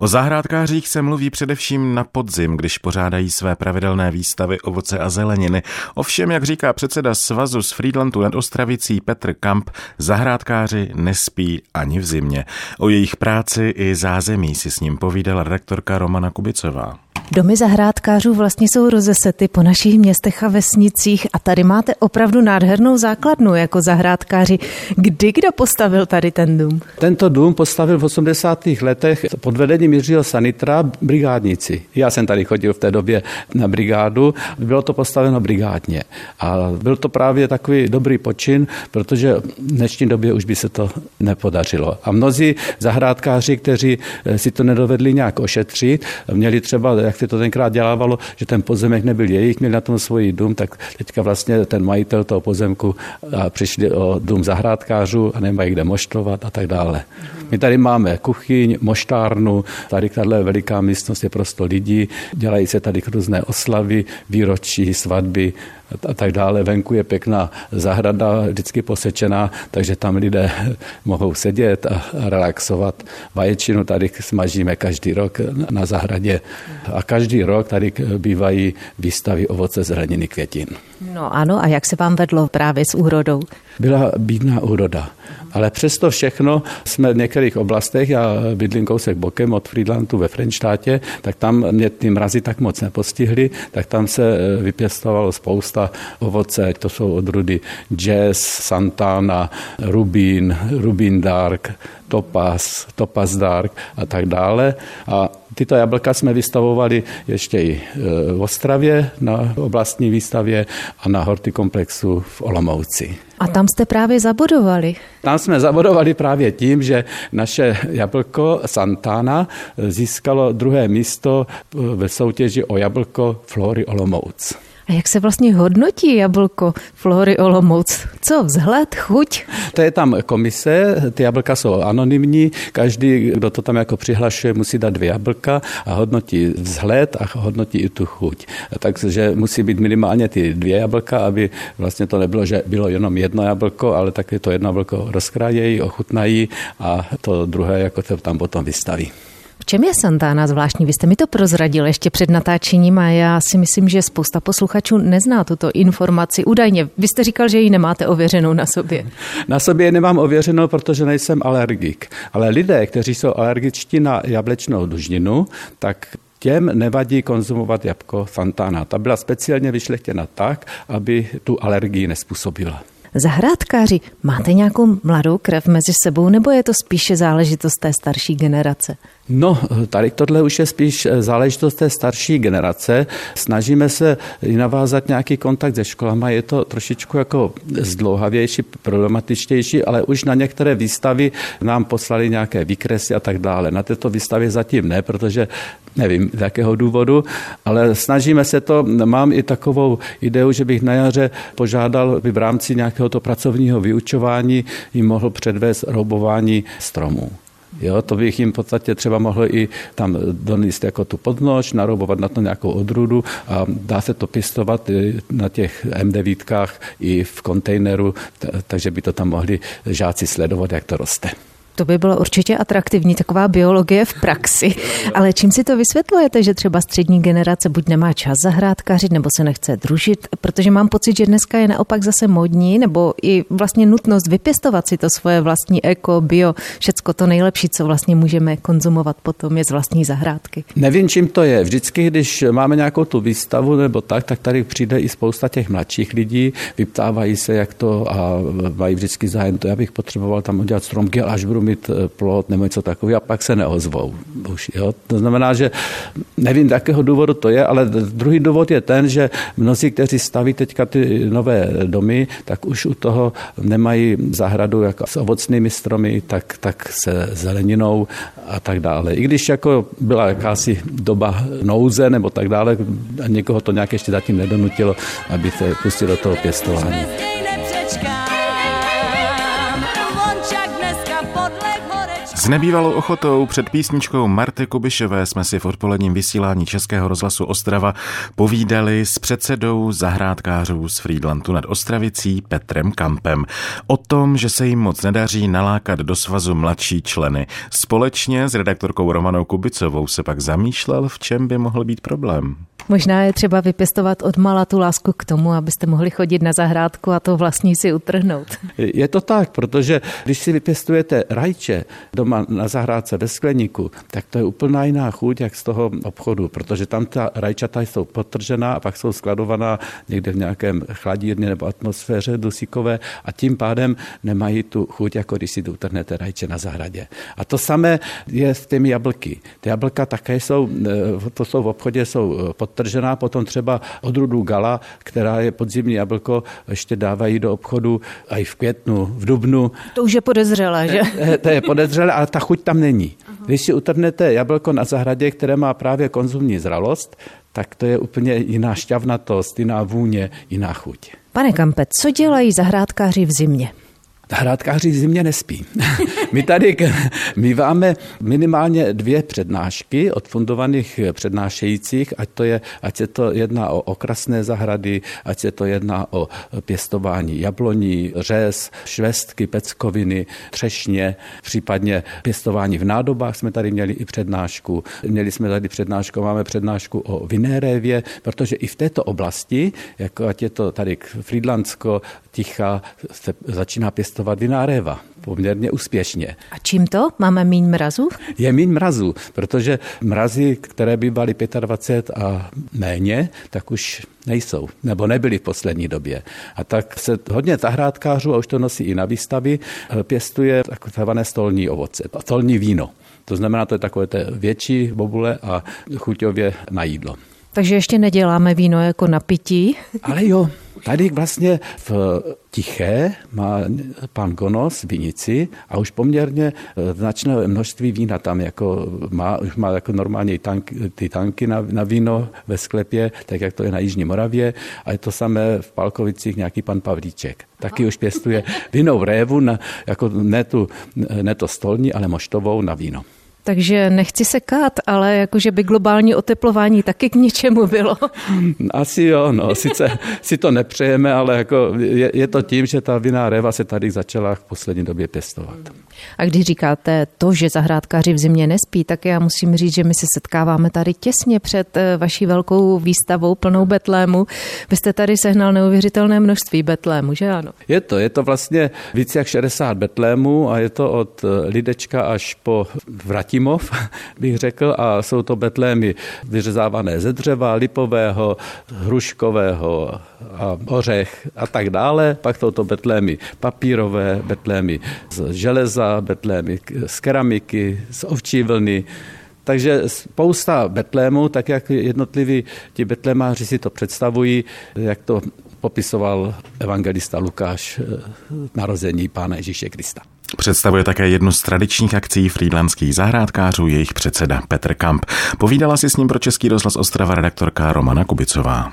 O zahrádkářích se mluví především na podzim, když pořádají své pravidelné výstavy ovoce a zeleniny. Ovšem, jak říká předseda svazu z Friedlandu nad Ostravicí Petr Kamp, zahrádkáři nespí ani v zimě. O jejich práci i zázemí si s ním povídala redaktorka Romana Kubicová. Domy zahrádkářů vlastně jsou rozesety po našich městech a vesnicích a tady máte opravdu nádhernou základnu jako zahrádkáři. Kdy kdo postavil tady ten dům? Tento dům postavil v 80. letech pod vedením Jiřího Sanitra brigádníci. Já jsem tady chodil v té době na brigádu. Bylo to postaveno brigádně. A byl to právě takový dobrý počin, protože v dnešní době už by se to nepodařilo. A mnozí zahrádkáři, kteří si to nedovedli nějak ošetřit, měli třeba, jak se to tenkrát dělávalo, že ten pozemek nebyl jejich, měli na tom svůj dům, tak teďka vlastně ten majitel toho pozemku a přišli o dům zahrádkářů a nemají kde moštovat a tak dále. My tady máme kuchyň, moštárnu, tady tahle veliká místnost je prostě lidí, dělají se tady různé oslavy, výročí, svatby, a tak dále. Venku je pěkná zahrada, vždycky posečená, takže tam lidé mohou sedět a relaxovat. Vaječinu tady smažíme každý rok na zahradě a každý rok tady bývají výstavy ovoce, zeleniny, květin. No ano, a jak se vám vedlo právě s úrodou? Byla bídná úroda. Ale přesto všechno jsme v některých oblastech, já bydlím kousek bokem od Friedlandu ve Frenštátě, tak tam mě ty mrazy tak moc nepostihly, tak tam se vypěstovalo spousta ovoce, to jsou odrudy Jazz, Santana, Rubín, Rubín Dark, Topaz, Topaz Dark a tak dále. A tyto jablka jsme vystavovali ještě i e, v Ostravě na oblastní výstavě a na hortikomplexu v Olomouci. A tam jste právě zabodovali. Tam jsme zabodovali právě tím, že naše jablko Santana získalo druhé místo ve soutěži o jablko Flory Olomouc. A jak se vlastně hodnotí jablko Flory Olomouc? Co, vzhled, chuť? To je tam komise, ty jablka jsou anonymní, každý, kdo to tam jako přihlašuje, musí dát dvě jablka a hodnotí vzhled a hodnotí i tu chuť. Takže musí být minimálně ty dvě jablka, aby vlastně to nebylo, že bylo jenom jedno jablko, ale taky to jedno jablko rozkrájejí, ochutnají a to druhé jako to tam potom vystaví. V čem je Santana zvláštní? Vy jste mi to prozradil ještě před natáčením a já si myslím, že spousta posluchačů nezná tuto informaci. Údajně, vy jste říkal, že ji nemáte ověřenou na sobě. Na sobě nemám ověřenou, protože nejsem alergik. Ale lidé, kteří jsou alergičtí na jablečnou dužninu, tak těm nevadí konzumovat jabko Santana. Ta byla speciálně vyšlechtěna tak, aby tu alergii nespůsobila. Zahrádkáři, máte nějakou mladou krev mezi sebou, nebo je to spíše záležitost té starší generace? No, tady tohle už je spíš záležitost té starší generace. Snažíme se navázat nějaký kontakt se školama. Je to trošičku jako zdlouhavější, problematičtější, ale už na některé výstavy nám poslali nějaké výkresy a tak dále. Na této výstavě zatím ne, protože nevím z jakého důvodu, ale snažíme se to. Mám i takovou ideu, že bych na jaře požádal, aby v rámci nějakého to pracovního vyučování jim mohl předvést roubování stromů. Jo, to bych jim v podstatě třeba mohl i tam donést jako tu podnož, naroubovat na to nějakou odrůdu a dá se to pěstovat na těch M9 i v kontejneru, takže by to tam mohli žáci sledovat, jak to roste. To by bylo určitě atraktivní, taková biologie v praxi. Ale čím si to vysvětlujete, že třeba střední generace buď nemá čas zahrádkařit, nebo se nechce družit? Protože mám pocit, že dneska je naopak zase modní, nebo i vlastně nutnost vypěstovat si to svoje vlastní eko, bio, všecko to nejlepší, co vlastně můžeme konzumovat potom je z vlastní zahrádky. Nevím, čím to je. Vždycky, když máme nějakou tu výstavu nebo tak, tak tady přijde i spousta těch mladších lidí, vyptávají se, jak to a mají vždycky zájem. To já bych potřeboval tam udělat stromky, až budu mít eh, plot nebo něco takového a pak se neozvou. Už, jo? To znamená, že nevím, jakého důvodu to je, ale druhý důvod je ten, že mnozí, kteří staví teďka ty nové domy, tak už u toho nemají zahradu jako s ovocnými stromy, tak, tak se zeleninou a tak dále. I když jako byla jakási doba nouze nebo tak dále, a někoho to nějak ještě zatím nedonutilo, aby se pustil do toho pěstování. S nebývalou ochotou před písničkou Marty Kubišové jsme si v odpoledním vysílání Českého rozhlasu Ostrava povídali s předsedou zahrádkářů z Friedlandu nad Ostravicí Petrem Kampem o tom, že se jim moc nedaří nalákat do svazu mladší členy. Společně s redaktorkou Romanou Kubicovou se pak zamýšlel, v čem by mohl být problém. Možná je třeba vypěstovat od mala tu lásku k tomu, abyste mohli chodit na zahrádku a to vlastní si utrhnout. Je to tak, protože když si vypěstujete rajče doma na zahrádce ve skleníku, tak to je úplná jiná chuť, jak z toho obchodu, protože tam ta rajčata jsou potržená a pak jsou skladovaná někde v nějakém chladírně nebo atmosféře dusíkové a tím pádem nemají tu chuť, jako když si utrhnete rajče na zahradě. A to samé je s těmi jablky. Ty jablka také jsou, eh, to jsou v obchodě, jsou eh, podtržená, potom třeba odrudu gala, která je podzimní jablko, ještě dávají do obchodu i v květnu, v dubnu. To už je podezřelé, že? Eh, to je podezřelé, ale ta chuť tam není. Když si utrhnete jablko na zahradě, které má právě konzumní zralost, tak to je úplně jiná šťavnatost, jiná vůně, jiná chuť. Pane Kampe, co dělají zahrádkáři v zimě? Hrádkáři zimě nespí. My tady míváme minimálně dvě přednášky od fundovaných přednášejících, ať, to je, ať se to jedná o okrasné zahrady, ať se to jedná o pěstování jabloní, řez, švestky, peckoviny, třešně, případně pěstování v nádobách jsme tady měli i přednášku. Měli jsme tady přednášku, máme přednášku o vinérévě, protože i v této oblasti, jako ať je to tady Friedlandsko, Ticha, se začíná pěstovat pěstovat vináréva poměrně úspěšně. A čím to? Máme míň mrazů? Je míň mrazů, protože mrazy, které by byly 25 a méně, tak už nejsou, nebo nebyly v poslední době. A tak se hodně zahrádkářů, a už to nosí i na výstavy, pěstuje takové stolní ovoce, stolní víno. To znamená, to je takové té větší bobule a chuťově na jídlo. Takže ještě neděláme víno jako na pití. Ale jo, tady vlastně v Tiché má pan Gonos vinici a už poměrně e, značné množství vína tam jako má, už má jako normálně tank, ty tanky na, na víno ve sklepě, tak jak to je na Jižní Moravě a je to samé v Palkovicích nějaký pan Pavlíček. Taky už pěstuje vinou révu, na, jako ne, tu, ne to stolní, ale moštovou na víno. Takže nechci se kát, ale jakože by globální oteplování taky k ničemu bylo. Asi jo, no, sice si to nepřejeme, ale jako je, je to tím, že ta vinná reva se tady začala v poslední době pěstovat. A když říkáte to, že zahrádkáři v zimě nespí, tak já musím říct, že my se setkáváme tady těsně před eh, vaší velkou výstavou plnou betlému. Vy jste tady sehnal neuvěřitelné množství betlému, že ano? Je to, je to vlastně více jak 60 betlémů a je to od eh, Lidečka až po Vratimov, bych řekl, a jsou to betlémy vyřezávané ze dřeva, lipového, hruškového a ořech a tak dále. Pak jsou to betlémy papírové, betlémy z železa, železa, betlémy z keramiky, z ovčí vlny. Takže spousta betlémů, tak jak jednotliví ti betlémáři si to představují, jak to popisoval evangelista Lukáš eh, narození Pána Ježíše Krista. Představuje také jednu z tradičních akcí frýdlanských zahrádkářů, jejich předseda Petr Kamp. Povídala si s ním pro Český rozhlas Ostrava redaktorka Romana Kubicová.